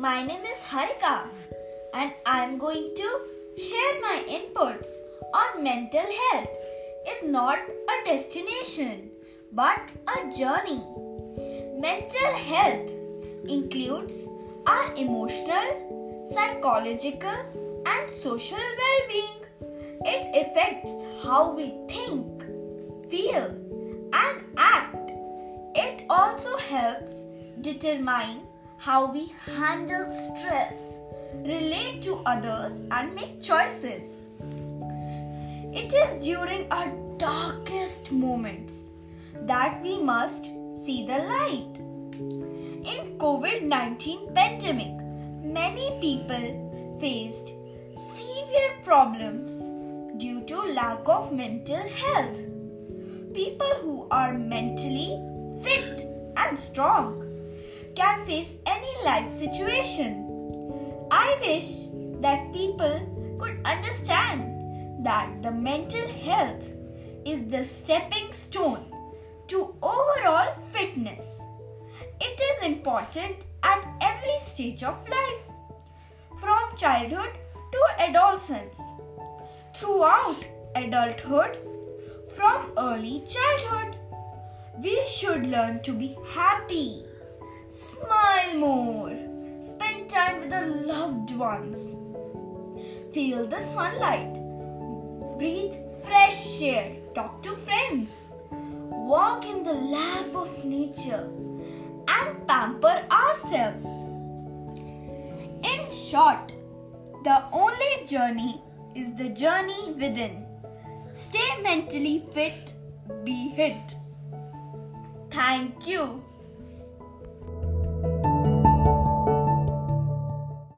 My name is Harika and I am going to share my inputs on mental health is not a destination but a journey. Mental health includes our emotional, psychological and social well-being. It affects how we think, feel and act. It also helps determine how we handle stress, relate to others, and make choices. It is during our darkest moments that we must see the light. In COVID-19 pandemic, many people faced severe problems due to lack of mental health. People who are mentally fit and strong can face any life situation. I wish that people could understand that the mental health is the stepping stone to overall fitness. It is important at every stage of life, from childhood to adolescence, throughout adulthood, from early childhood. We should learn to be happy. Time with the loved ones. Feel the sunlight. Breathe fresh air. Talk to friends. Walk in the lap of nature and pamper ourselves. In short, the only journey is the journey within. Stay mentally fit, be hit. Thank you.